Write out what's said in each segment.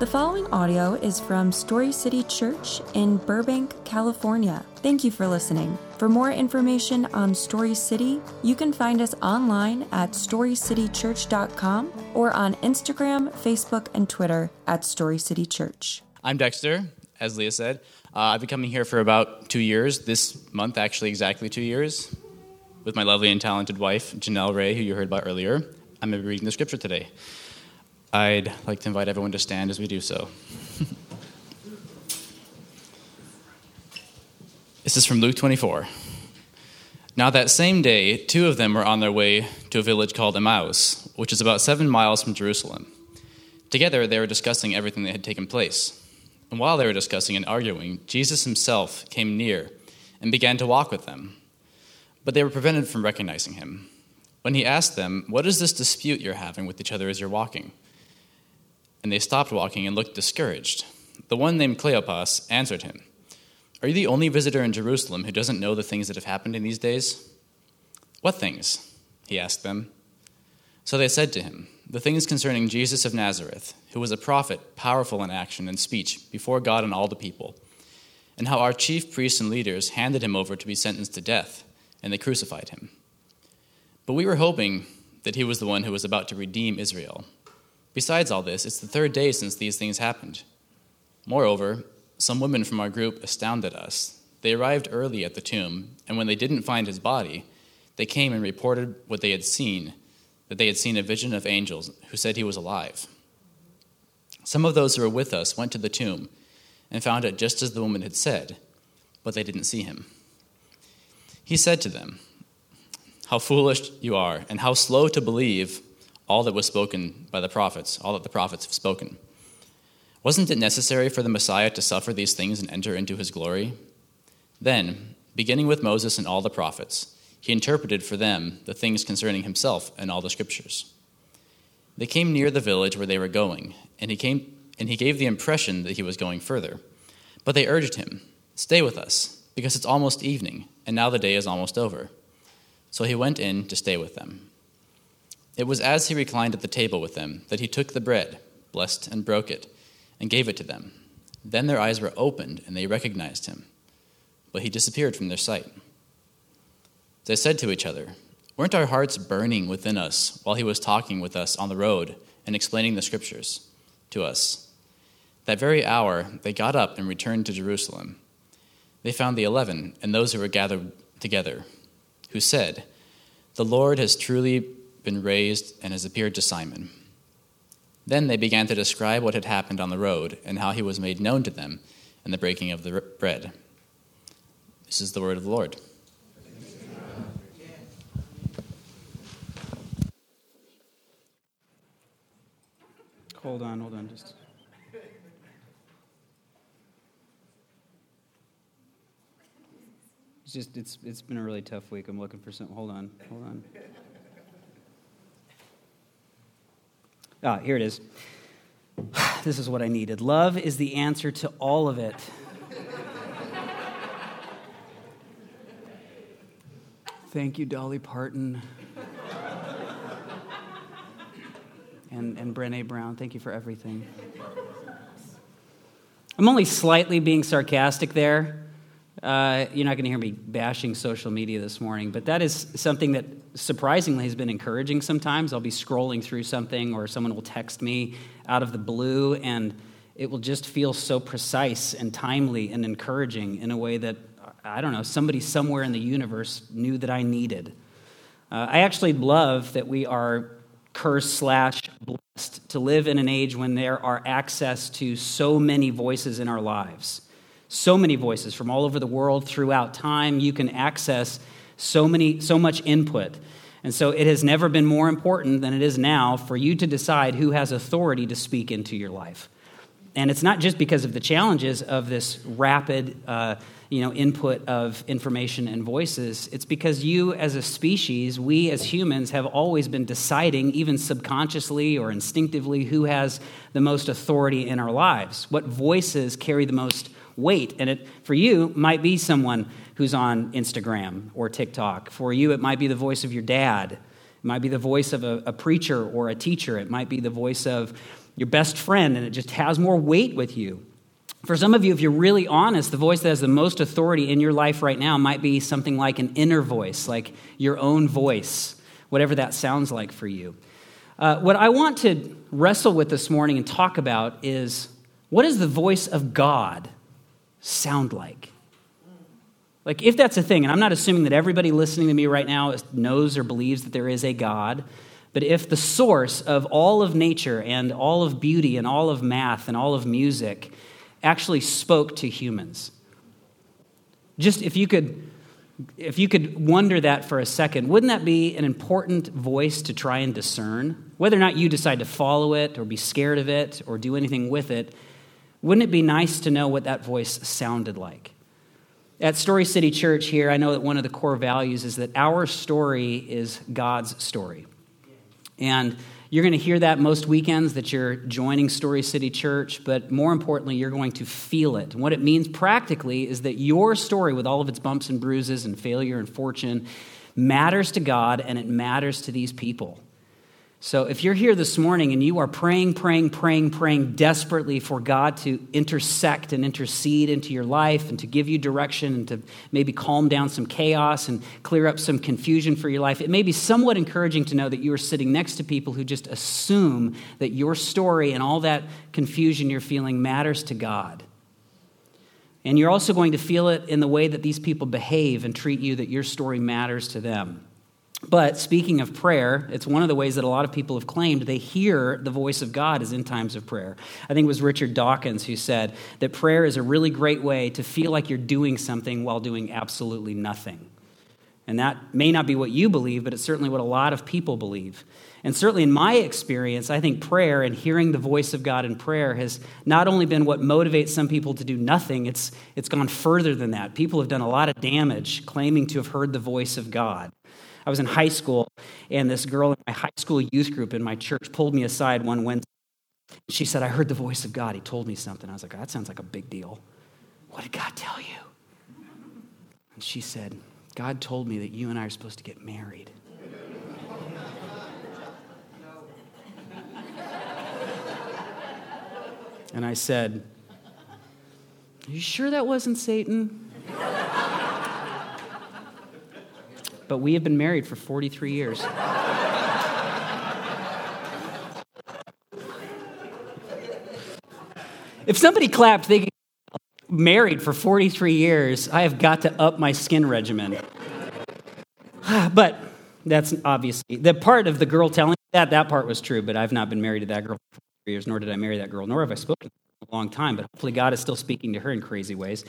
The following audio is from Story City Church in Burbank, California. Thank you for listening. For more information on Story City, you can find us online at storycitychurch.com or on Instagram, Facebook, and Twitter at Story City Church. I'm Dexter, as Leah said. Uh, I've been coming here for about two years, this month, actually, exactly two years, with my lovely and talented wife, Janelle Ray, who you heard about earlier. I'm going to be reading the scripture today. I'd like to invite everyone to stand as we do so. this is from Luke 24. Now, that same day, two of them were on their way to a village called Emmaus, which is about seven miles from Jerusalem. Together, they were discussing everything that had taken place. And while they were discussing and arguing, Jesus himself came near and began to walk with them. But they were prevented from recognizing him. When he asked them, What is this dispute you're having with each other as you're walking? And they stopped walking and looked discouraged. The one named Cleopas answered him, Are you the only visitor in Jerusalem who doesn't know the things that have happened in these days? What things? he asked them. So they said to him, The things concerning Jesus of Nazareth, who was a prophet, powerful in action and speech before God and all the people, and how our chief priests and leaders handed him over to be sentenced to death, and they crucified him. But we were hoping that he was the one who was about to redeem Israel. Besides all this, it's the third day since these things happened. Moreover, some women from our group astounded us. They arrived early at the tomb, and when they didn't find his body, they came and reported what they had seen that they had seen a vision of angels who said he was alive. Some of those who were with us went to the tomb and found it just as the woman had said, but they didn't see him. He said to them, How foolish you are, and how slow to believe all that was spoken by the prophets, all that the prophets have spoken. Wasn't it necessary for the Messiah to suffer these things and enter into his glory? Then, beginning with Moses and all the prophets, he interpreted for them the things concerning himself and all the scriptures. They came near the village where they were going, and he came and he gave the impression that he was going further. But they urged him, "Stay with us, because it's almost evening, and now the day is almost over." So he went in to stay with them. It was as he reclined at the table with them that he took the bread, blessed and broke it, and gave it to them. Then their eyes were opened, and they recognized him. But he disappeared from their sight. They said to each other, Weren't our hearts burning within us while he was talking with us on the road and explaining the scriptures to us? That very hour they got up and returned to Jerusalem. They found the eleven and those who were gathered together, who said, The Lord has truly been raised and has appeared to Simon. Then they began to describe what had happened on the road and how he was made known to them in the breaking of the bread. This is the word of the Lord. Hold on, hold on, just. It's just it's it's been a really tough week. I'm looking for something. Hold on, hold on. Ah, here it is. This is what I needed. Love is the answer to all of it. Thank you, Dolly Parton. And, and Brene Brown, thank you for everything. I'm only slightly being sarcastic there. Uh, you're not going to hear me bashing social media this morning, but that is something that surprisingly has been encouraging sometimes. I'll be scrolling through something, or someone will text me out of the blue, and it will just feel so precise and timely and encouraging in a way that, I don't know, somebody somewhere in the universe knew that I needed. Uh, I actually love that we are cursed slash blessed to live in an age when there are access to so many voices in our lives so many voices from all over the world throughout time. You can access so many so much input. And so it has never been more important than it is now for you to decide who has authority to speak into your life. And it's not just because of the challenges of this rapid uh, you know, input of information and voices. It's because you, as a species, we as humans, have always been deciding, even subconsciously or instinctively, who has the most authority in our lives, what voices carry the most weight. And it, for you, might be someone who's on Instagram or TikTok. For you, it might be the voice of your dad. It might be the voice of a, a preacher or a teacher. It might be the voice of your best friend, and it just has more weight with you. For some of you, if you're really honest, the voice that has the most authority in your life right now might be something like an inner voice, like your own voice, whatever that sounds like for you. Uh, what I want to wrestle with this morning and talk about is what is the voice of God sound like? Like, if that's a thing, and I'm not assuming that everybody listening to me right now knows or believes that there is a God, but if the source of all of nature and all of beauty and all of math and all of music actually spoke to humans, just if you could if you could wonder that for a second, wouldn't that be an important voice to try and discern? Whether or not you decide to follow it or be scared of it or do anything with it, wouldn't it be nice to know what that voice sounded like? At Story City Church here, I know that one of the core values is that our story is God's story. And you're going to hear that most weekends that you're joining Story City Church, but more importantly, you're going to feel it. And what it means practically is that your story, with all of its bumps and bruises and failure and fortune, matters to God and it matters to these people. So if you're here this morning and you are praying, praying, praying, praying desperately for God to intersect and intercede into your life and to give you direction and to maybe calm down some chaos and clear up some confusion for your life, it may be somewhat encouraging to know that you are sitting next to people who just assume that your story and all that confusion you're feeling matters to God. And you're also going to feel it in the way that these people behave and treat you, that your story matters to them. But speaking of prayer, it's one of the ways that a lot of people have claimed they hear the voice of God is in times of prayer. I think it was Richard Dawkins who said that prayer is a really great way to feel like you're doing something while doing absolutely nothing. And that may not be what you believe, but it's certainly what a lot of people believe. And certainly in my experience, I think prayer and hearing the voice of God in prayer has not only been what motivates some people to do nothing, it's, it's gone further than that. People have done a lot of damage claiming to have heard the voice of God. I was in high school, and this girl in my high school youth group in my church pulled me aside one Wednesday. She said, I heard the voice of God. He told me something. I was like, that sounds like a big deal. What did God tell you? And she said, God told me that you and I are supposed to get married. And I said, Are you sure that wasn't Satan? But we have been married for 43 years. if somebody clapped thinking married for 43 years, I have got to up my skin regimen. but that's obviously the part of the girl telling that that part was true, but I've not been married to that girl for years, nor did I marry that girl, nor have I spoken a long time, but hopefully God is still speaking to her in crazy ways.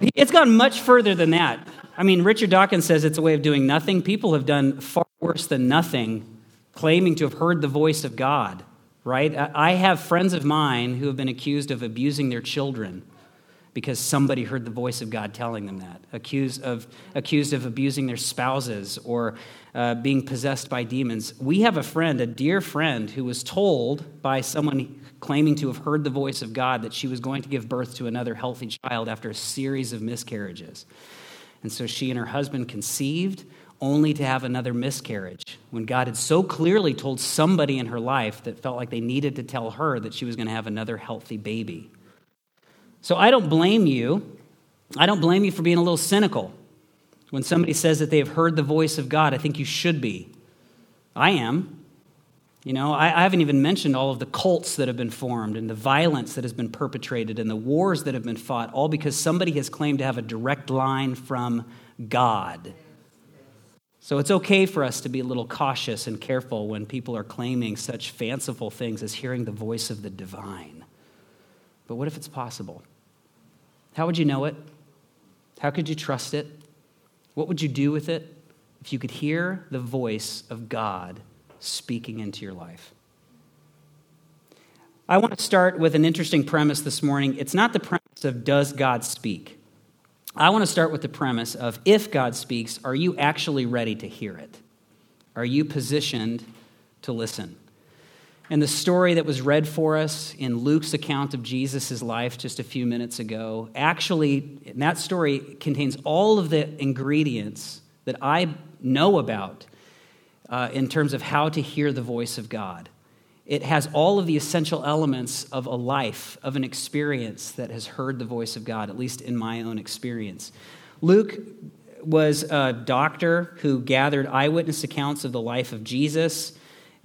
It's gone much further than that. I mean, Richard Dawkins says it's a way of doing nothing. People have done far worse than nothing, claiming to have heard the voice of God, right? I have friends of mine who have been accused of abusing their children because somebody heard the voice of God telling them that, accused of, accused of abusing their spouses or uh, being possessed by demons. We have a friend, a dear friend, who was told by someone claiming to have heard the voice of God that she was going to give birth to another healthy child after a series of miscarriages. And so she and her husband conceived only to have another miscarriage when God had so clearly told somebody in her life that felt like they needed to tell her that she was going to have another healthy baby. So I don't blame you. I don't blame you for being a little cynical. When somebody says that they have heard the voice of God, I think you should be. I am. You know, I, I, haven't even mentioned all of the cults that have been formed and the violence that has been perpetrated and the wars that have been fought, all because somebody has claimed to have a direct line from God. So it's okay for us to be a little cautious and careful when people are claiming such fanciful things as hearing the voice of the divine. But what if it's possible? How would you know it? How could you trust it? What would you do with it if you could hear the voice of God speaking into your life? I want to start with an interesting premise this morning. It's not the premise of does God speak? I want to start with the premise of if God speaks, are you actually ready to hear it? Are you positioned to listen? And the story that was read for us in Luke's account of Jesus' life just a few minutes ago, actually, that story contains all of the ingredients that I know about uh, in terms of how to hear the voice of God. it has all of the essential elements of a life, of an experience that has heard the voice of God, at least in my own experience. Luke was a doctor who gathered eyewitness accounts of the life of Jesus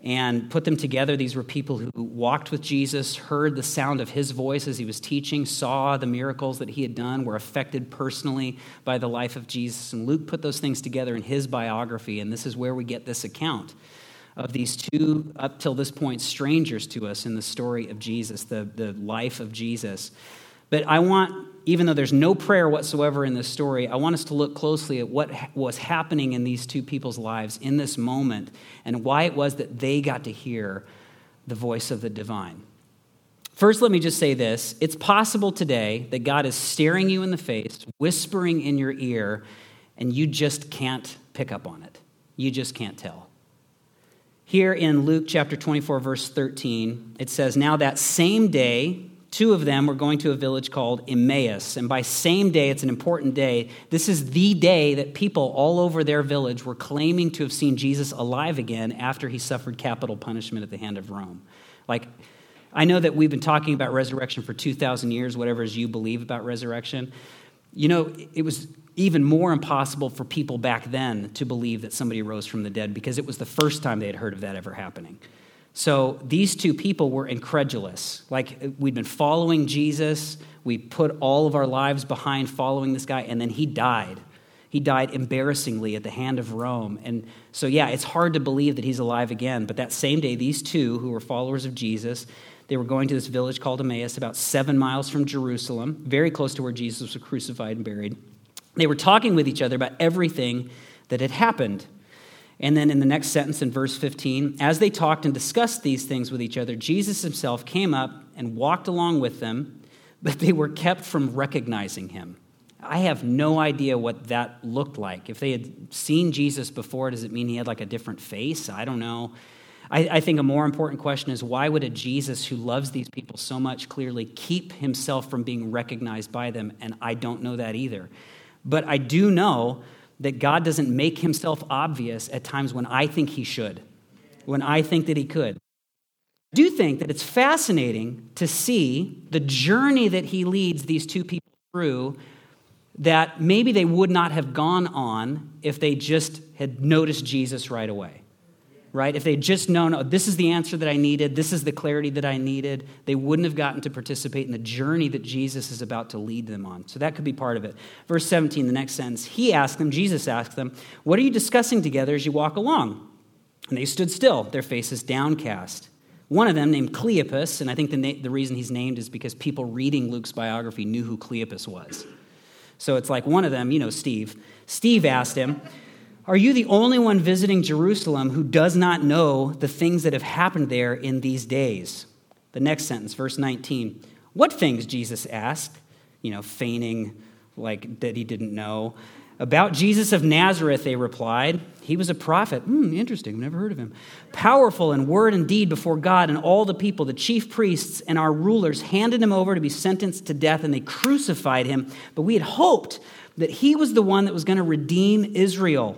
and put them together. These were people who walked with Jesus, heard the sound of his voice as he was teaching, saw the miracles that he had done, were affected personally by the life of Jesus. And Luke put those things together in his biography, and this is where we get this account of these two, up till this point, strangers to us in the story of Jesus, the, the life of Jesus. But I want, even though there's no prayer whatsoever in this story, I want us to look closely at what was happening in these two people's lives in this moment and why it was that they got to hear the voice of the divine. First, let me just say this it's possible today that God is staring you in the face, whispering in your ear, and you just can't pick up on it. You just can't tell. Here in Luke chapter 24, verse 13, it says, Now that same day, two of them were going to a village called Emmaus. And by same day, it's an important day. This is the day that people all over their village were claiming to have seen Jesus alive again after he suffered capital punishment at the hand of Rome. Like, I know that we've been talking about resurrection for 2,000 years, whatever as you believe about resurrection. You know, it was even more impossible for people back then to believe that somebody rose from the dead because it was the first time they had heard of that ever happening. So these two people were incredulous. Like we'd been following Jesus, we put all of our lives behind following this guy, and then he died. He died embarrassingly at the hand of Rome. And so, yeah, it's hard to believe that he's alive again. But that same day, these two, who were followers of Jesus, they were going to this village called Emmaus, about seven miles from Jerusalem, very close to where Jesus was crucified and buried. They were talking with each other about everything that had happened. And then in the next sentence in verse 15, as they talked and discussed these things with each other, Jesus himself came up and walked along with them, but they were kept from recognizing him. I have no idea what that looked like. If they had seen Jesus before, does it mean he had like a different face? I don't know. I, I, think a more important question is why would a Jesus who loves these people so much clearly keep himself from being recognized by them? And I don't know that either. But I do know that God doesn't make himself obvious at times when I think he should, when I think that he could. I do think that it's fascinating to see the journey that he leads these two people through that maybe they would not have gone on if they just had noticed Jesus right away right? If they'd just known, oh, this is the answer that I needed, this is the clarity that I needed, they wouldn't have gotten to participate in the journey that Jesus is about to lead them on. So that could be part of it. Verse 17, the next sentence, he asked them, Jesus asked them, What are you discussing together as you walk along? And they stood still, their faces downcast. One of them, named Cleopas, and I think the, na- the reason he's named is because people reading Luke's biography knew who Cleopas was. So it's like one of them, you know, Steve. Steve asked him, are you the only one visiting Jerusalem who does not know the things that have happened there in these days? The next sentence, verse 19. What things? Jesus asked, you know, feigning like that he didn't know. About Jesus of Nazareth, they replied. He was a prophet. Hmm, interesting. I've never heard of him. Powerful in word and deed before God and all the people. The chief priests and our rulers handed him over to be sentenced to death, and they crucified him. But we had hoped that he was the one that was going to redeem Israel.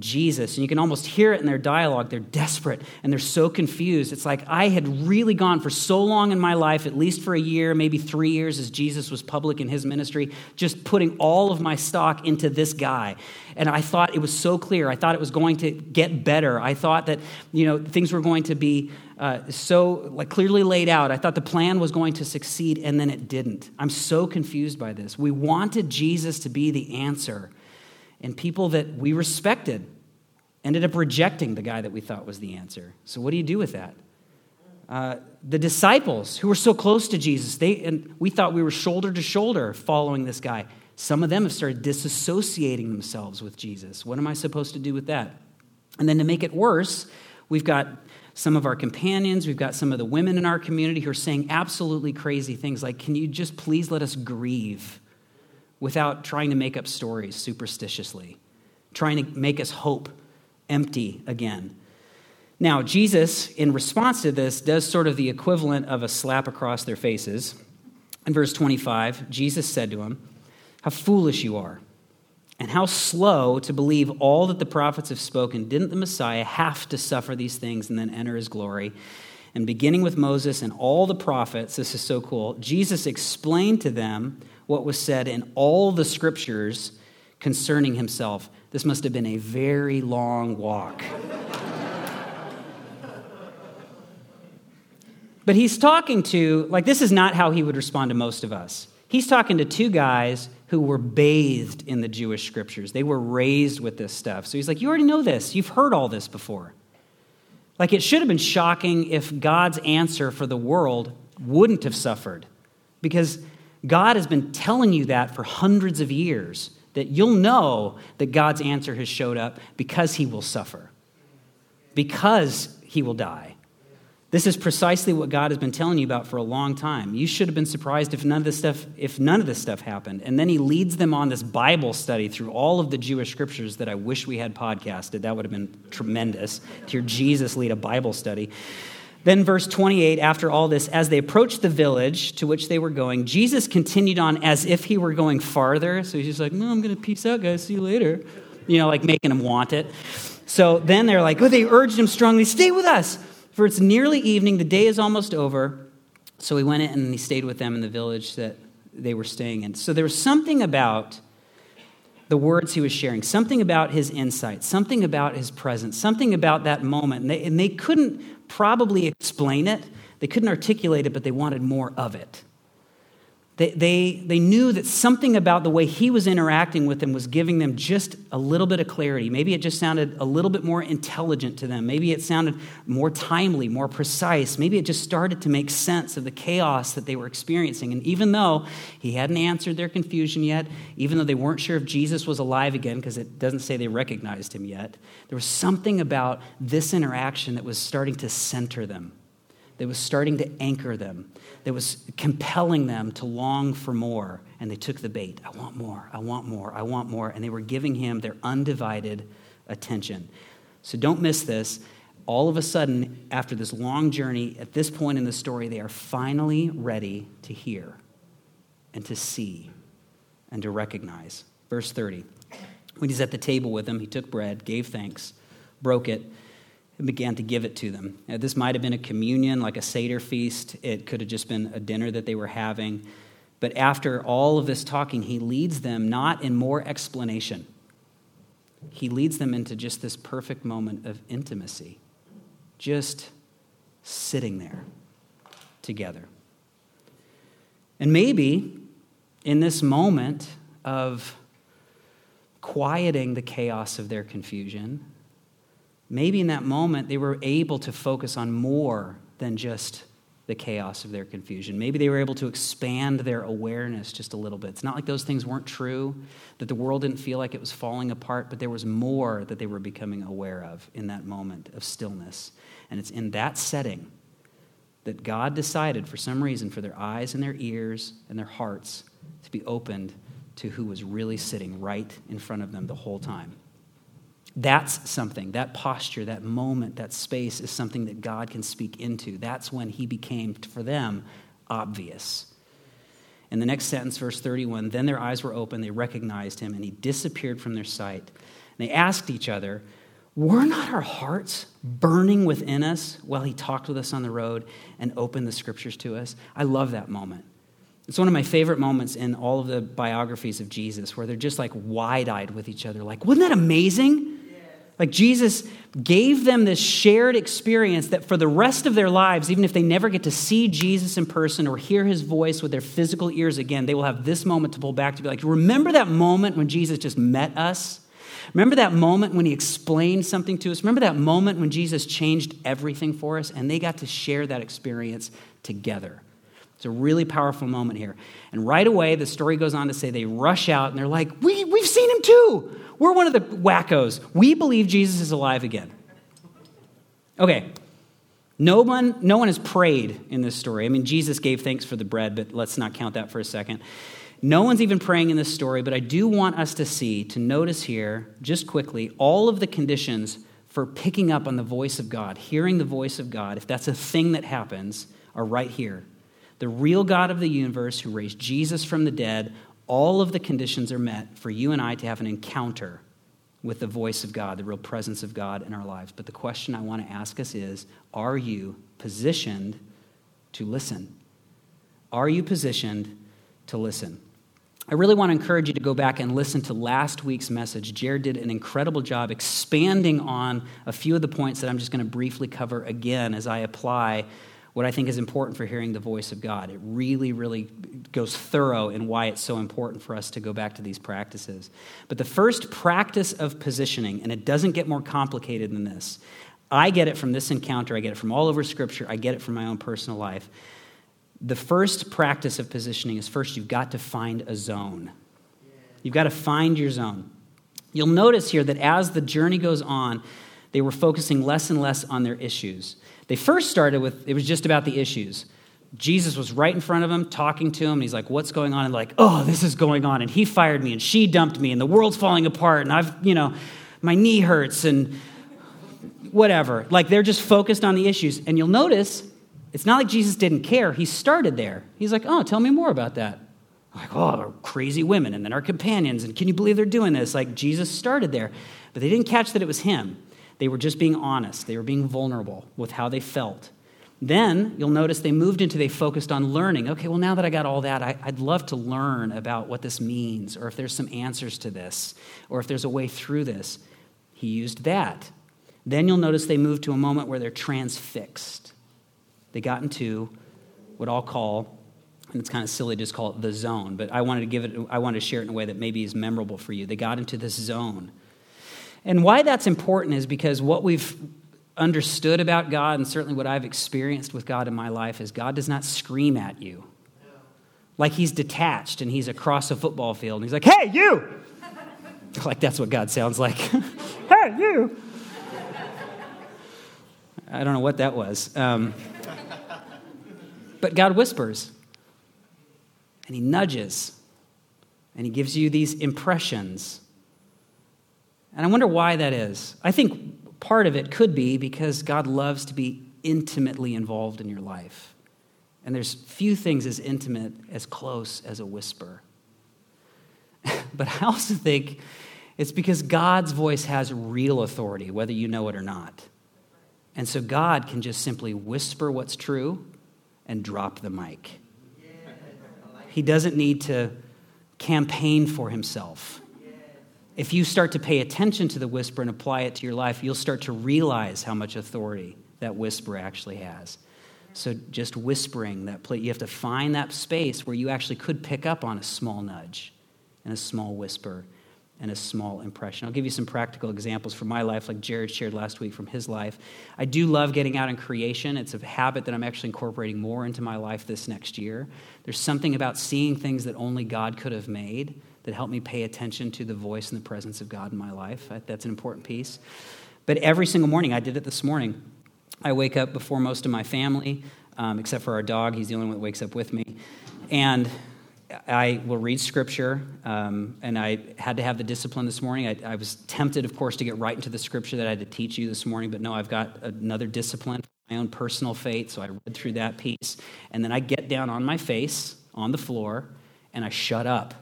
Jesus. And you can almost hear it in their dialogue. They're desperate and they're so confused. It's like I had really gone for so long in my life, at least for a year, maybe three years as Jesus was public in his ministry, just putting all of my stock into this guy. And I thought it was so clear. I thought it was going to get better. I thought that, you know, things were going to be uh, so like clearly laid out. I thought the plan was going to succeed and then it didn't. I'm so confused by this. We wanted Jesus to be the answer and people that we respected ended up rejecting the guy that we thought was the answer. So, what do you do with that? Uh, the disciples who were so close to Jesus, they, and we thought we were shoulder to shoulder following this guy. Some of them have started disassociating themselves with Jesus. What am I supposed to do with that? And then to make it worse, we've got some of our companions, we've got some of the women in our community who are saying absolutely crazy things like, Can you just please let us grieve? Without trying to make up stories superstitiously. trying to make us hope empty again. Now, Jesus, in response to this, does sort of the equivalent of a slap across their faces. In verse 25, Jesus said to him, How foolish you are, and how slow to believe all that the prophets have spoken. Didn't the Messiah have to suffer these things and then enter his glory? And beginning with Moses and all the prophets, this is so cool, Jesus explained to them what was said in all the scriptures concerning himself. This must have been a very long walk. but he's talking to, like, this is not how he would respond to most of us. He's talking to two guys who were bathed in the Jewish scriptures. They were raised with this stuff. So he's like, You already know this. You've heard all this before. Like, it should have been shocking if God's answer for the world wouldn't have suffered. Because God has been telling you that for hundreds of years that you'll know that God's answer has showed up because he will suffer, because he will die. This is precisely what God has been telling you about for a long time. You should have been surprised if none of this stuff if none of this stuff happened. And then he leads them on this Bible study through all of the Jewish scriptures that I wish we had podcasted. That would have been tremendous to hear Jesus lead a Bible study. Then, verse 28, after all this, as they approached the village to which they were going, Jesus continued on as if he were going farther. So he's just like, No, I'm going to peace out, guys. See you later. You know, like making them want it. So then they're like, Oh, they urged him strongly, Stay with us, for it's nearly evening. The day is almost over. So he went in and he stayed with them in the village that they were staying in. So there was something about the words he was sharing, something about his insight, something about his presence, something about that moment. And they, and they couldn't probably explain it. They couldn't articulate it, but they wanted more of it. They, they, they knew that something about the way he was interacting with them was giving them just a little bit of clarity. Maybe it just sounded a little bit more intelligent to them. Maybe it sounded more timely, more precise. Maybe it just started to make sense of the chaos that they were experiencing. And even though he hadn't answered their confusion yet, even though they weren't sure if Jesus was alive again, because it doesn't say they recognized him yet, there was something about this interaction that was starting to center them that was starting to anchor them, that was compelling them to long for more. And they took the bait. I want more, I want more, I want more. And they were giving him their undivided attention. So don't miss this. All of a sudden, after this long journey, at this point in the story, they are finally ready to hear and to see and to recognize. Verse 30. When he's at the table with them, he took bread, gave thanks, broke it and began to give it to them. Now, this might have been a communion, like a Seder feast. It could have just been a dinner that they were having. But after all of this talking, he leads them not in more explanation, he leads them into just this perfect moment of intimacy, just sitting there together. And maybe in this moment of quieting the chaos of their confusion, maybe in that moment they were able to focus on more than just the chaos of their confusion. Maybe they were able to expand their awareness just a little bit. It's not like those things weren't true, that the world didn't feel like it was falling apart, but there was more that they were becoming aware of in that moment of stillness. And it's in that setting that God decided, for some reason, for their eyes and their ears and their hearts to be opened to who was really sitting right in front of them the whole time. That's something, that posture, that moment, that space is something that God can speak into. That's when he became, for them, obvious. In the next sentence, verse 31, then their eyes were open, they recognized him, and he disappeared from their sight. And they asked each other, Were not our hearts burning within us while he talked with us on the road and opened the scriptures to us? I love that moment. It's one of my favorite moments in all of the biographies of Jesus where they're just like wide eyed with each other, like, Wasn't that amazing? Like Jesus gave them this shared experience that for the rest of their lives, even if they never get to see Jesus in person or hear his voice with their physical ears again, they will have this moment to pull back to be like, remember that moment when Jesus just met us? Remember that moment when he explained something to us? Remember that moment when Jesus changed everything for us? And they got to share that experience together. It's a really powerful moment here. And right away, the story goes on to say they rush out and they're like, we, We've seen him too. We're one of the wackos. We believe Jesus is alive again. Okay. No one, no one has prayed in this story. I mean, Jesus gave thanks for the bread, but let's not count that for a second. No one's even praying in this story, but I do want us to see, to notice here, just quickly, all of the conditions for picking up on the voice of God, hearing the voice of God, if that's a thing that happens, are right here. The real God of the universe who raised Jesus from the dead, all of the conditions are met for you and I to have an encounter with the voice of God, the real presence of God in our lives. But the question I want to ask us is are you positioned to listen? Are you positioned to listen? I really want to encourage you to go back and listen to last week's message. Jared did an incredible job expanding on a few of the points that I'm just going to briefly cover again as I apply what I think is important for hearing the voice of God. It really, really goes thorough in why it's so important for us to go back to these practices. But the first practice of positioning, and it doesn't get more complicated than this, I get it from this encounter, I get it from all over Scripture, I get it from my own personal life. The first practice of positioning is first you've got to find a zone. You've got to find your zone. You'll notice here that as the journey goes on, they were focusing less and less on their issues. They first started with, it was just about the issues. Jesus was right in front of him, talking to him, and he's like, What's going on? And like, Oh, this is going on. And he fired me, and she dumped me, and the world's falling apart, and I've, you know, my knee hurts, and whatever. Like, they're just focused on the issues. And you'll notice, it's not like Jesus didn't care. He started there. He's like, Oh, tell me more about that. Like, oh, crazy women, and then our companions, and can you believe they're doing this? Like, Jesus started there. But they didn't catch that it was him. They were just being honest, they were being vulnerable with how they felt. Then you'll notice they moved into, they focused on learning. Okay, well, now that I got all that, I, would love to learn about what this means, or if there's some answers to this, or if there's a way through this. He used that. Then you'll notice they moved to a moment where they're transfixed. They got into what I'll call, and it's kind of silly to just call it the zone, but I wanted to give it, I wanted to share it in a way that maybe is memorable for you. They got into this zone and why that's important is because what we've understood about God, and certainly what I've experienced with God in my life, is God does not scream at you. Like he's detached and he's across a football field and he's like, hey, you! like that's what God sounds like. hey, you! I don't know what that was. Um, but God whispers and he nudges and he gives you these impressions and I wonder why that is. I think part of it could be because God loves to be intimately involved in your life. And there's few things as intimate, as close as a whisper. but I also think it's because God's voice has real authority, whether you know it or not. And so God can just simply whisper what's true and drop the mic. He doesn't need to campaign for himself if you start to pay attention to the whisper and apply it to your life, you'll start to realize how much authority that whisper actually has. So, just whispering that plate, you have to find that space where you actually could pick up on a small nudge and a small whisper and a small impression. I'll give you some practical examples from my life, like Jared shared last week from his life. I do love getting out in creation. It's a habit that I'm actually incorporating more into my life this next year. There's something about seeing things that only God could have made that help me pay attention to the voice and the presence of God in my life. That's an important piece. But every single morning, I did it this morning. I wake up before most of my family, um, except for our dog. He's the only one that wakes up with me. And I will read scripture, um, and I had to have the discipline this morning. I, I, was tempted, of course, to get right into the scripture that I had to teach you this morning, but no, I've got another discipline, my own personal faith, so I read through that piece. And then I get down on my face on the floor, and I shut up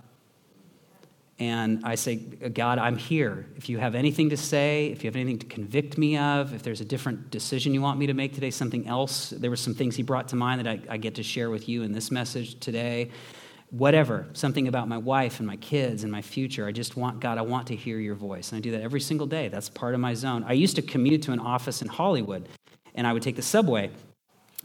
and I say, God, I'm here. If you have anything to say, if you have anything to convict me of, if there's a different decision you want me to make today, something else, there were some things He brought to mind that I, I get to share with you in this message today. Whatever, something about my wife and my kids and my future. I just want, God, I want to hear your voice. And I do that every single day. That's part of my zone. I used to commute to an office in Hollywood, and I would take the subway.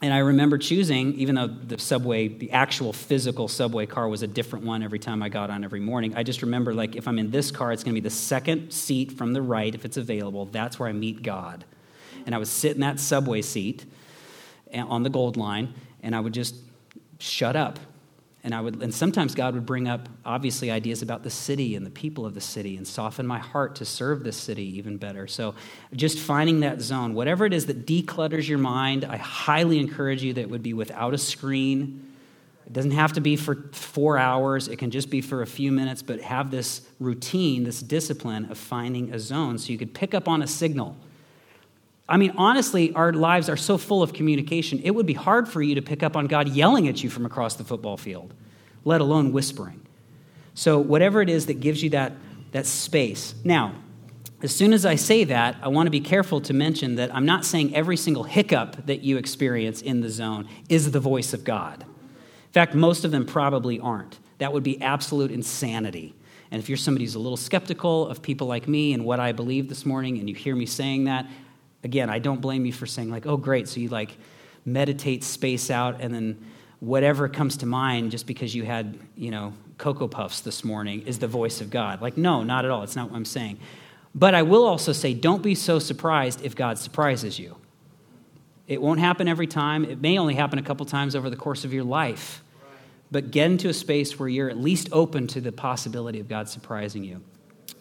And I remember choosing, even though the subway, the actual physical subway car was a different one every time I got on every morning, I just remember, like, if I'm in this car, it's going to be the second seat from the right, if it's available. That's where I meet God. And I would sit in that subway seat eh, on the gold line, and I would just shut up and I would, and sometimes God would bring up obviously ideas about the city and the people of the city and soften my heart to serve this city even better. So just finding that zone, whatever it is that declutters your mind, I highly encourage you that it would be without a screen, It doesn't have to be for four hours, it can just be for a few minutes, but have this routine, this discipline of finding a zone so you could pick up on a signal. I mean, honestly, our lives are so full of communication, it would be hard for you to pick up on God yelling at you from across the football field, let alone whispering. So, whatever it is that gives you that, that space. Now, as soon as I say that, I want to be careful to mention that I'm not saying every single hiccup that you experience in the zone is the voice of God. In fact, most of them probably aren't. That would be absolute insanity. And if you're somebody who's a little skeptical of people like me and what I believe this morning, and you hear me saying that, again, I don't blame you for saying, like, oh, great, so you like meditate, space out, and then whatever comes to mind just because you had, you know, Cocoa Puffs this morning is the voice of God. Like, no, not at all. It's not what I'm saying. But I will also say, don't be so surprised if God surprises you. It won't happen every time. It may only happen a couple times over the course of your life but get into a space where you're at least open to the possibility of God surprising you.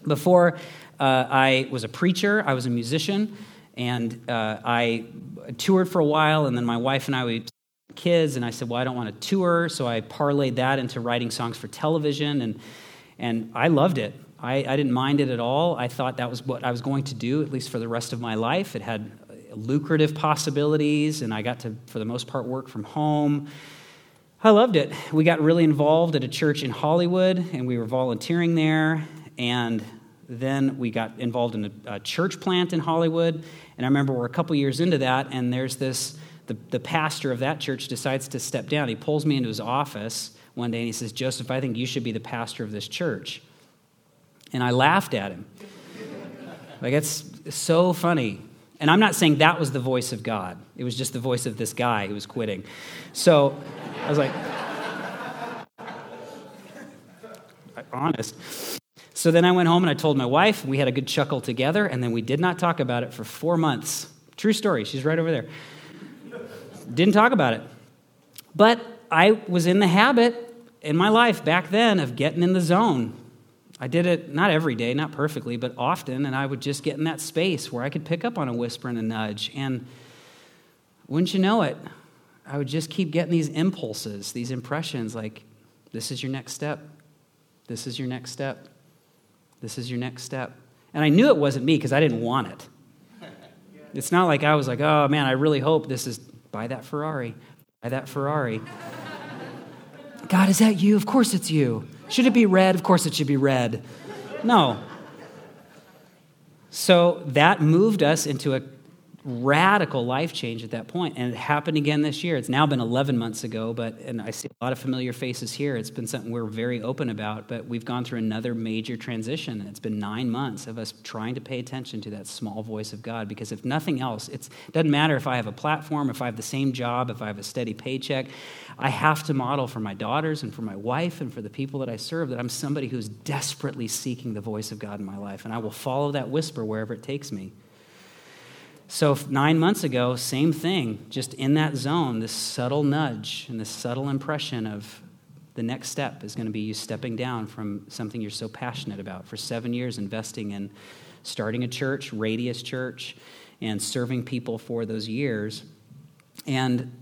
Before uh, I was a preacher, I was a musician, and uh, I toured for a while, and then my wife and I, we kids, and I said, well, I don't want to tour, so I parlayed that into writing songs for television, and, and I loved it. I, I didn't mind it at all. I thought that was what I was going to do, at least for the rest of my life. It had lucrative possibilities, and I got to, for the most part, work from home. I loved it. We got really involved at a church in Hollywood, and we were volunteering there. And then we got involved in a, a church plant in Hollywood. And I remember we're a couple years into that, and there's this the, the pastor of that church decides to step down. He pulls me into his office one day and he says, Joseph, I think you should be the pastor of this church. And I laughed at him. like, it's so funny. And I'm not saying that was the voice of God, it was just the voice of this guy who was quitting. So I was like, honest. So then I went home and I told my wife, we had a good chuckle together, and then we did not talk about it for four months. True story, she's right over there. Didn't talk about it. But I was in the habit in my life back then of getting in the zone. I did it not every day, not perfectly, but often, and I would just get in that space where I could pick up on a whisper and a nudge. And wouldn't you know it, I would just keep getting these impulses, these impressions like, this is your next step. This is your next step. This is your next step. And I knew it wasn't me because I didn't want it. It's not like I was like, oh man, I really hope this is buy that Ferrari, buy that Ferrari. God, is that you? Of course it's you. Should it be red? Of course it should be red. No. So that moved us into a radical life change at that point and it happened again this year. It's now been 11 months ago but and i see a lot of familiar faces here. It's been something we're very open about but we've gone through another major transition. And it's been nine months of us trying to pay attention to that small voice of god because if nothing else it doesn't matter if i have a platform if i have the same job if i have a steady paycheck i have to model for my daughters and for my wife and for the people that i serve that i'm somebody who's desperately seeking the voice of god in my life and i will follow that whisper wherever it takes me so, nine months ago, same thing, just in that zone, this subtle nudge and this subtle impression of the next step is going to be you stepping down from something you're so passionate about. For seven years, investing in starting a church, Radius Church, and serving people for those years. And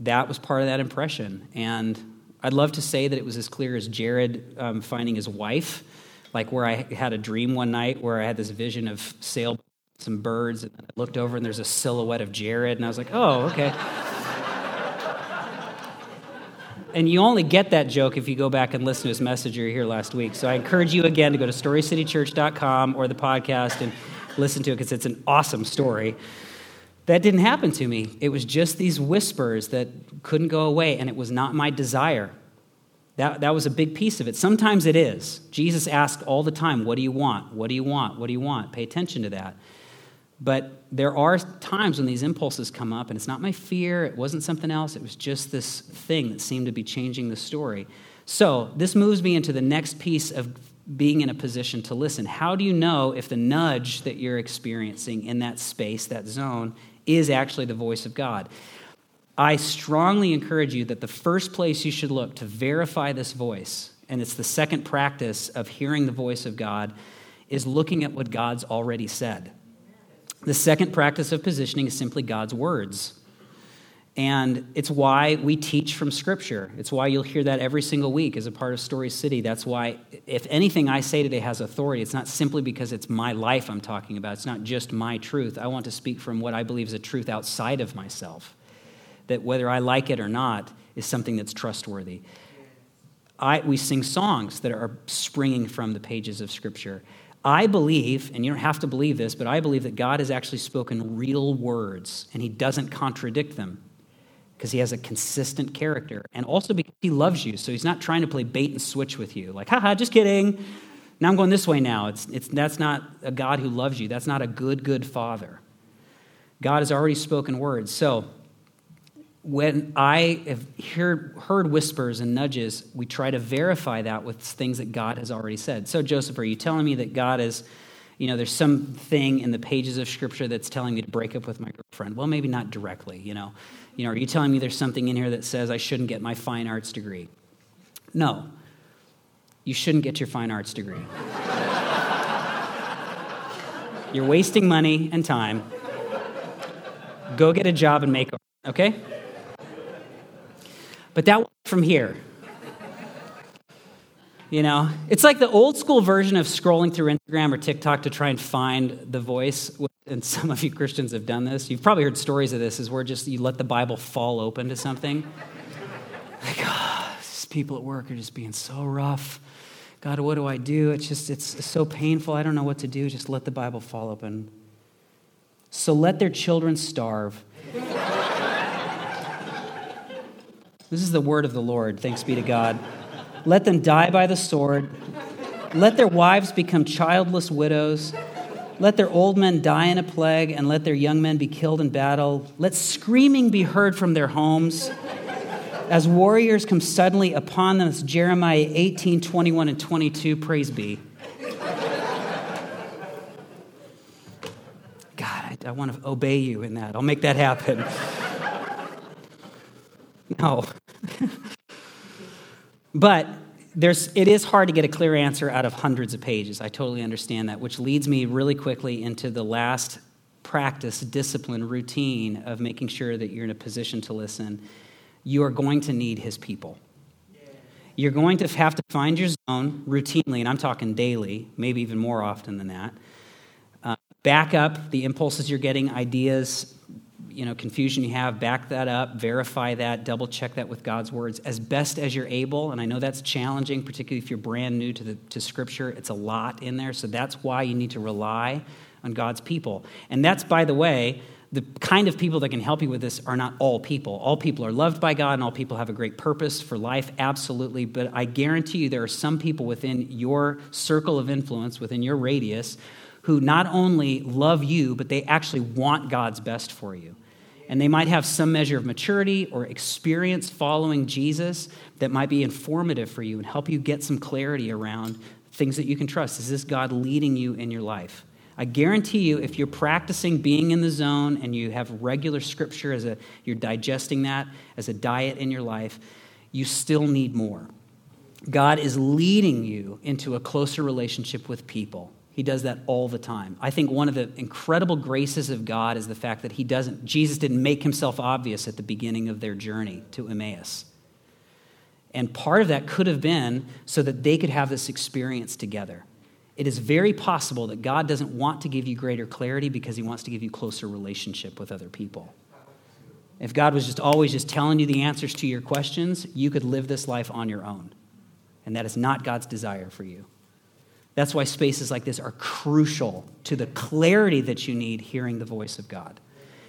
that was part of that impression. And I'd love to say that it was as clear as Jared um, finding his wife, like where I had a dream one night where I had this vision of sail some birds, and I looked over and there's a silhouette of Jared, and I was like, oh, okay. and you only get that joke if you go back and listen to his message you here last week. So I encourage you again to go to storycitychurch.com or the podcast and listen to it because it's an awesome story. That didn't happen to me. It was just these whispers that couldn't go away, and it was not my desire. That, that was a big piece of it. Sometimes it is. Jesus asked all the time, What do you want? What do you want? What do you want? Pay attention to that. But there are times when these impulses come up, and it's not my fear, it wasn't something else, it was just this thing that seemed to be changing the story. So, this moves me into the next piece of being in a position to listen. How do you know if the nudge that you're experiencing in that space, that zone, is actually the voice of God? I strongly encourage you that the first place you should look to verify this voice, and it's the second practice of hearing the voice of God, is looking at what God's already said. The second practice of positioning is simply God's words. And it's why we teach from Scripture. It's why you'll hear that every single week as a part of Story City. That's why, if anything I say today has authority, it's not simply because it's my life I'm talking about. It's not just my truth. I want to speak from what I believe is a truth outside of myself. That whether I like it or not is something that's trustworthy. I, we sing songs that are springing from the pages of Scripture. I believe, and you don't have to believe this, but I believe that God has actually spoken real words and he doesn't contradict them because he has a consistent character and also because he loves you. So he's not trying to play bait and switch with you, like, haha, just kidding. Now I'm going this way now. It's, it's, that's not a God who loves you. That's not a good, good father. God has already spoken words. So when I have heard, heard whispers and nudges, we try to verify that with things that God has already said. So, Joseph, are you telling me that God is, you know, there's something in the pages of Scripture that's telling me to break up with my girlfriend? Well, maybe not directly, you know. You know, are you telling me there's something in here that says I shouldn't get my fine arts degree? No. You shouldn't get your fine arts degree. You're wasting money and time. Go get a job and make art, okay? But that one from here. You know, it's like the old school version of scrolling through Instagram or TikTok to try and find the voice. And some of you Christians have done this. You've probably heard stories of this, is where just you let the Bible fall open to something. Like, oh, these people at work are just being so rough. God, what do I do? It's just, it's so painful. I don't know what to do. Just let the Bible fall open. So let their children starve. This is the word of the Lord. Thanks be to God. Let them die by the sword. Let their wives become childless widows. Let their old men die in a plague, and let their young men be killed in battle. Let screaming be heard from their homes as warriors come suddenly upon them. It's Jeremiah 18, 21, and 22. Praise be. God, I, I want to obey you in that. I'll make that happen. No. but there's, it is hard to get a clear answer out of hundreds of pages. I totally understand that, which leads me really quickly into the last practice, discipline, routine of making sure that you're in a position to listen. You are going to need his people. You're going to have to find your zone routinely, and I'm talking daily, maybe even more often than that. Uh, back up the impulses you're getting, ideas, you know confusion you have back that up verify that double check that with god's words as best as you're able and i know that's challenging particularly if you're brand new to the to scripture it's a lot in there so that's why you need to rely on god's people and that's by the way the kind of people that can help you with this are not all people. All people are loved by God and all people have a great purpose for life, absolutely. But I guarantee you there are some people within your circle of influence, within your radius, who not only love you, but they actually want God's best for you and they might have some measure of maturity or experience following Jesus that might be informative for you and help you get some clarity around things that you can trust. Is this God leading you in your life? I guarantee you, if you're practicing being in the zone and you have regular scripture as a you're digesting that as a diet in your life, you still need more. God is leading you into a closer relationship with people. He does that all the time. I think one of the incredible graces of God is the fact that he doesn't Jesus didn't make himself obvious at the beginning of their journey to Emmaus. And part of that could have been so that they could have this experience together. It is very possible that God doesn't want to give you greater clarity because he wants to give you closer relationship with other people. If God was just always just telling you the answers to your questions, you could live this life on your own. And that is not God's desire for you. That's why spaces like this are crucial to the clarity that you need hearing the voice of God.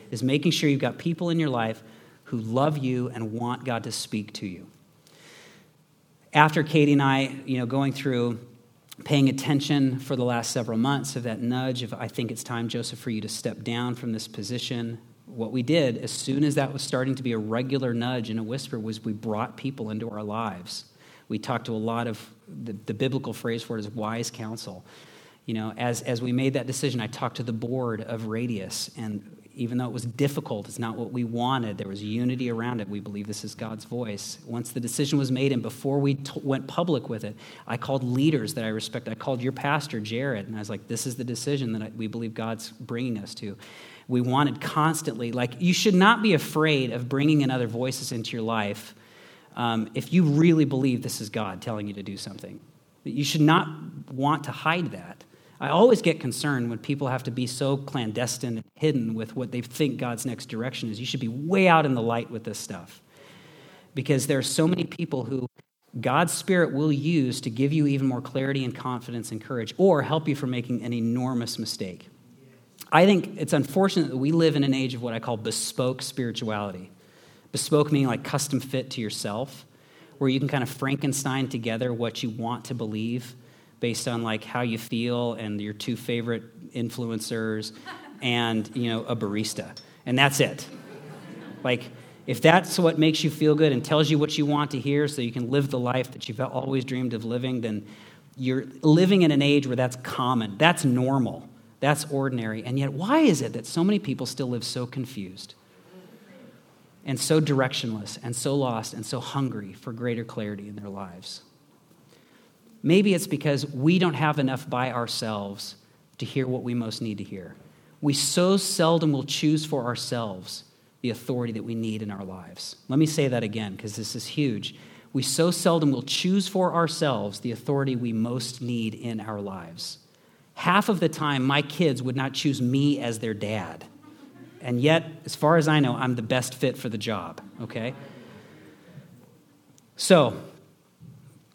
Is making sure you've got people in your life who love you and want God to speak to you. After Katie and I, you know, going through paying attention for the last several months of that nudge of I think it's time Joseph for you to step down from this position. What we did as soon as that was starting to be a regular nudge and a whisper was we brought people into our lives we talked to a lot of the, the biblical phrase for it is wise counsel. You know, as, as we made that decision, I talked to the board of Radius, and even though it was difficult, it's not what we wanted. There was unity around it. We believe this is God's voice. Once the decision was made, and before we t- went public with it, I called leaders that I respect. I called your pastor, Jared, and I was like, this is the decision that I, we believe God's bringing us to. We wanted constantly, like, you should not be afraid of bringing in other voices into your life um, if you really believe this is God telling you to do something. You should not want to hide that. I always get concerned when people have to be so clandestine and hidden with what they think God's next direction is. You should be way out in the light with this stuff. Because there are so many people who God's Spirit will use to give you even more clarity and confidence and courage, or help you from making an enormous mistake. I think it's unfortunate that we live in an age of what I call bespoke spirituality. Bespoke meaning like custom fit to yourself, where you can kind of Frankenstein together what you want to believe based on like how you feel and your two favorite influencers and you know a barista. And that's it. Like if that's what makes you feel good and tells you what you want to hear so you can live the life that you've always dreamed of living then you're living in an age where that's common. That's normal. That's ordinary. And yet why is it that so many people still live so confused and so directionless and so lost and so hungry for greater clarity in their lives Maybe it's because we don't have enough by ourselves to hear what we most need to hear. We so seldom will choose for ourselves the authority that we need in our lives. Let me say that again because this is huge. We so seldom will choose for ourselves the authority we most need in our lives. Half of the time, my kids would not choose me as their dad. And yet, as far as I know, I'm the best fit for the job, okay? So,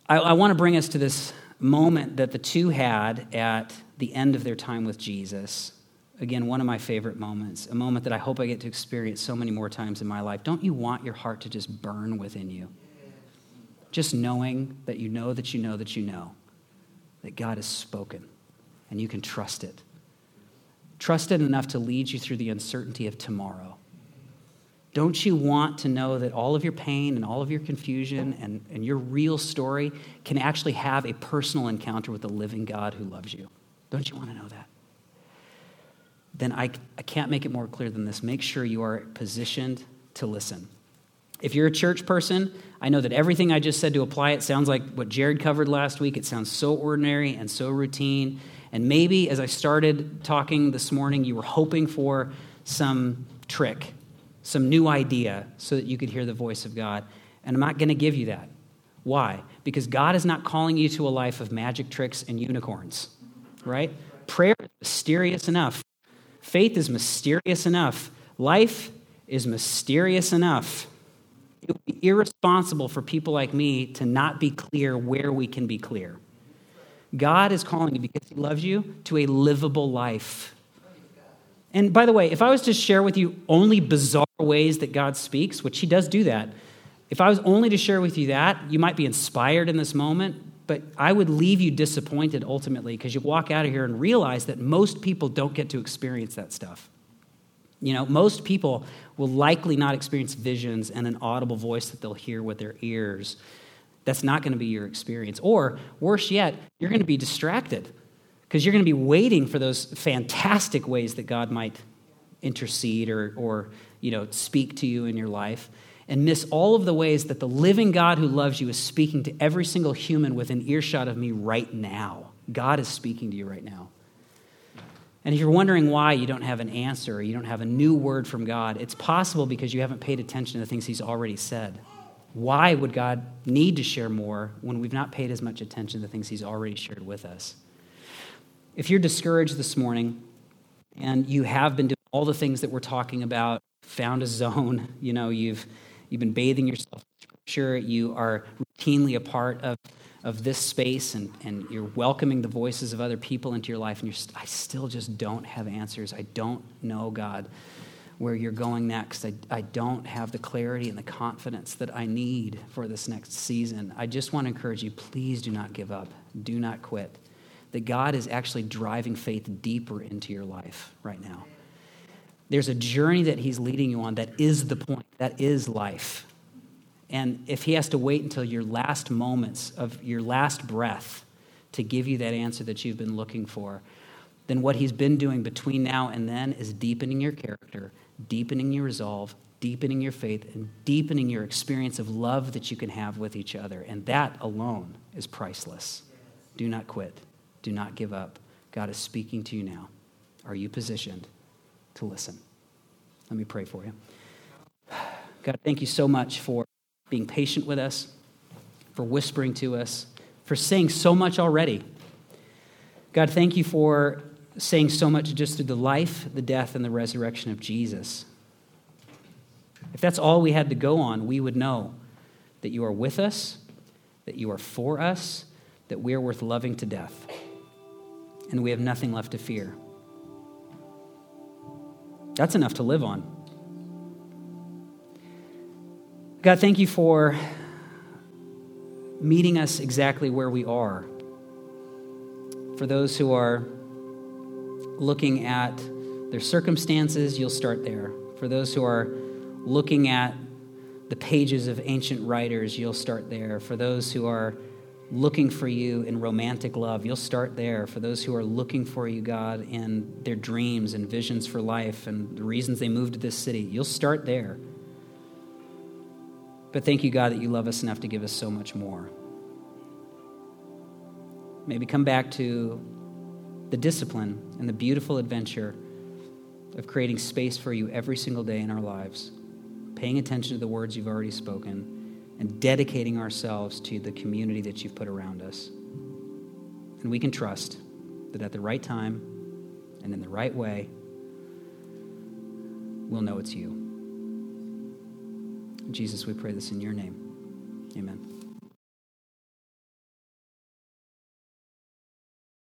I, I want to bring us to this moment that the two had at the end of their time with Jesus. Again, one of my favorite moments, a moment that I hope I get to experience so many more times in my life. Don't you want your heart to just burn within you? Just knowing that you know that you know that you know that God has spoken and you can trust it. Trust it enough to lead you through the uncertainty of tomorrow. Don't you want to know that all of your pain and all of your confusion and, and your real story can actually have a personal encounter with the living God who loves you? Don't you want to know that? Then I, I can't make it more clear than this. Make sure you are positioned to listen. If you're a church person, I know that everything I just said to apply it sounds like what Jared covered last week. It sounds so ordinary and so routine. And maybe as I started talking this morning, you were hoping for some trick some new idea so that you could hear the voice of God. And I'm not going to give you that. Why? Because God is not calling you to a life of magic tricks and unicorns, right? Prayer is mysterious enough. Faith is mysterious enough. Life is mysterious enough. It would be irresponsible for people like me to not be clear where we can be clear. God is calling you because He loves you to a livable life. And by the way, if I was to share with you only bizarre ways that God speaks, which He does do that, if I was only to share with you that, you might be inspired in this moment, but I would leave you disappointed ultimately because you walk out of here and realize that most people don't get to experience that stuff. You know, most people will likely not experience visions and an audible voice that they'll hear with their ears. That's not going to be your experience. Or, worse yet, you're going to be distracted because you're going to be waiting for those fantastic ways that God might intercede or, or you know, speak to you in your life and miss all of the ways that the living God who loves you is speaking to every single human within earshot of me right now. God is speaking to you right now. And if you're wondering why you don't have an answer or you don't have a new word from God, it's possible because you haven't paid attention to the things He's already said. Why would God need to share more when we've not paid as much attention to the things He's already shared with us? If you're discouraged this morning and you have been doing all the things that we're talking about, found a zone, you know, you've, you've been bathing yourself in scripture, you are routinely a part of, of this space and, and you're welcoming the voices of other people into your life, and you're, I still just don't have answers. I don't know, God, where you're going next. I, I don't have the clarity and the confidence that I need for this next season. I just want to encourage you please do not give up, do not quit that God is actually driving faith deeper into your life right now. There's a journey that He's leading you on that is the point, that is life. And if He has to wait until your last moments of your last breath to give you that answer that you've been looking for, then what He's been doing between now and then is deepening your character, deepening your resolve, deepening your faith, and deepening your experience of love that you can have with each other. And that alone is priceless. Do not quit, do not give up. God is speaking to you now. Are you positioned to listen? Let me pray for you. God, thank you so much for being patient with us, for whispering to us, for saying so much already. God, thank you for saying so much just through the life, the death, and the resurrection of Jesus. If that's all we had to go on, we would know that you are with us, that you are for us, that we are worth loving to death, and we have nothing left to fear. That's enough to live on. God, thank you for meeting us exactly where we are. For those who are looking at their circumstances, you'll start there. For those who are looking at the pages of ancient writers, you'll start there. For those who are looking for you in romantic love, you'll start there. For those who are looking for you, God, in their dreams and visions for life and the reasons they moved to this city, you'll start there. But thank you, God, that you love us enough to give us so much more. Maybe come back to the discipline and the beautiful adventure of creating space for you every single day in our lives, paying attention to the words you've already spoken, and dedicating ourselves to the community that you've put around us. And we can trust that at the right time and in the right way, we'll know it's you. Jesus, we pray this in your name. Amen.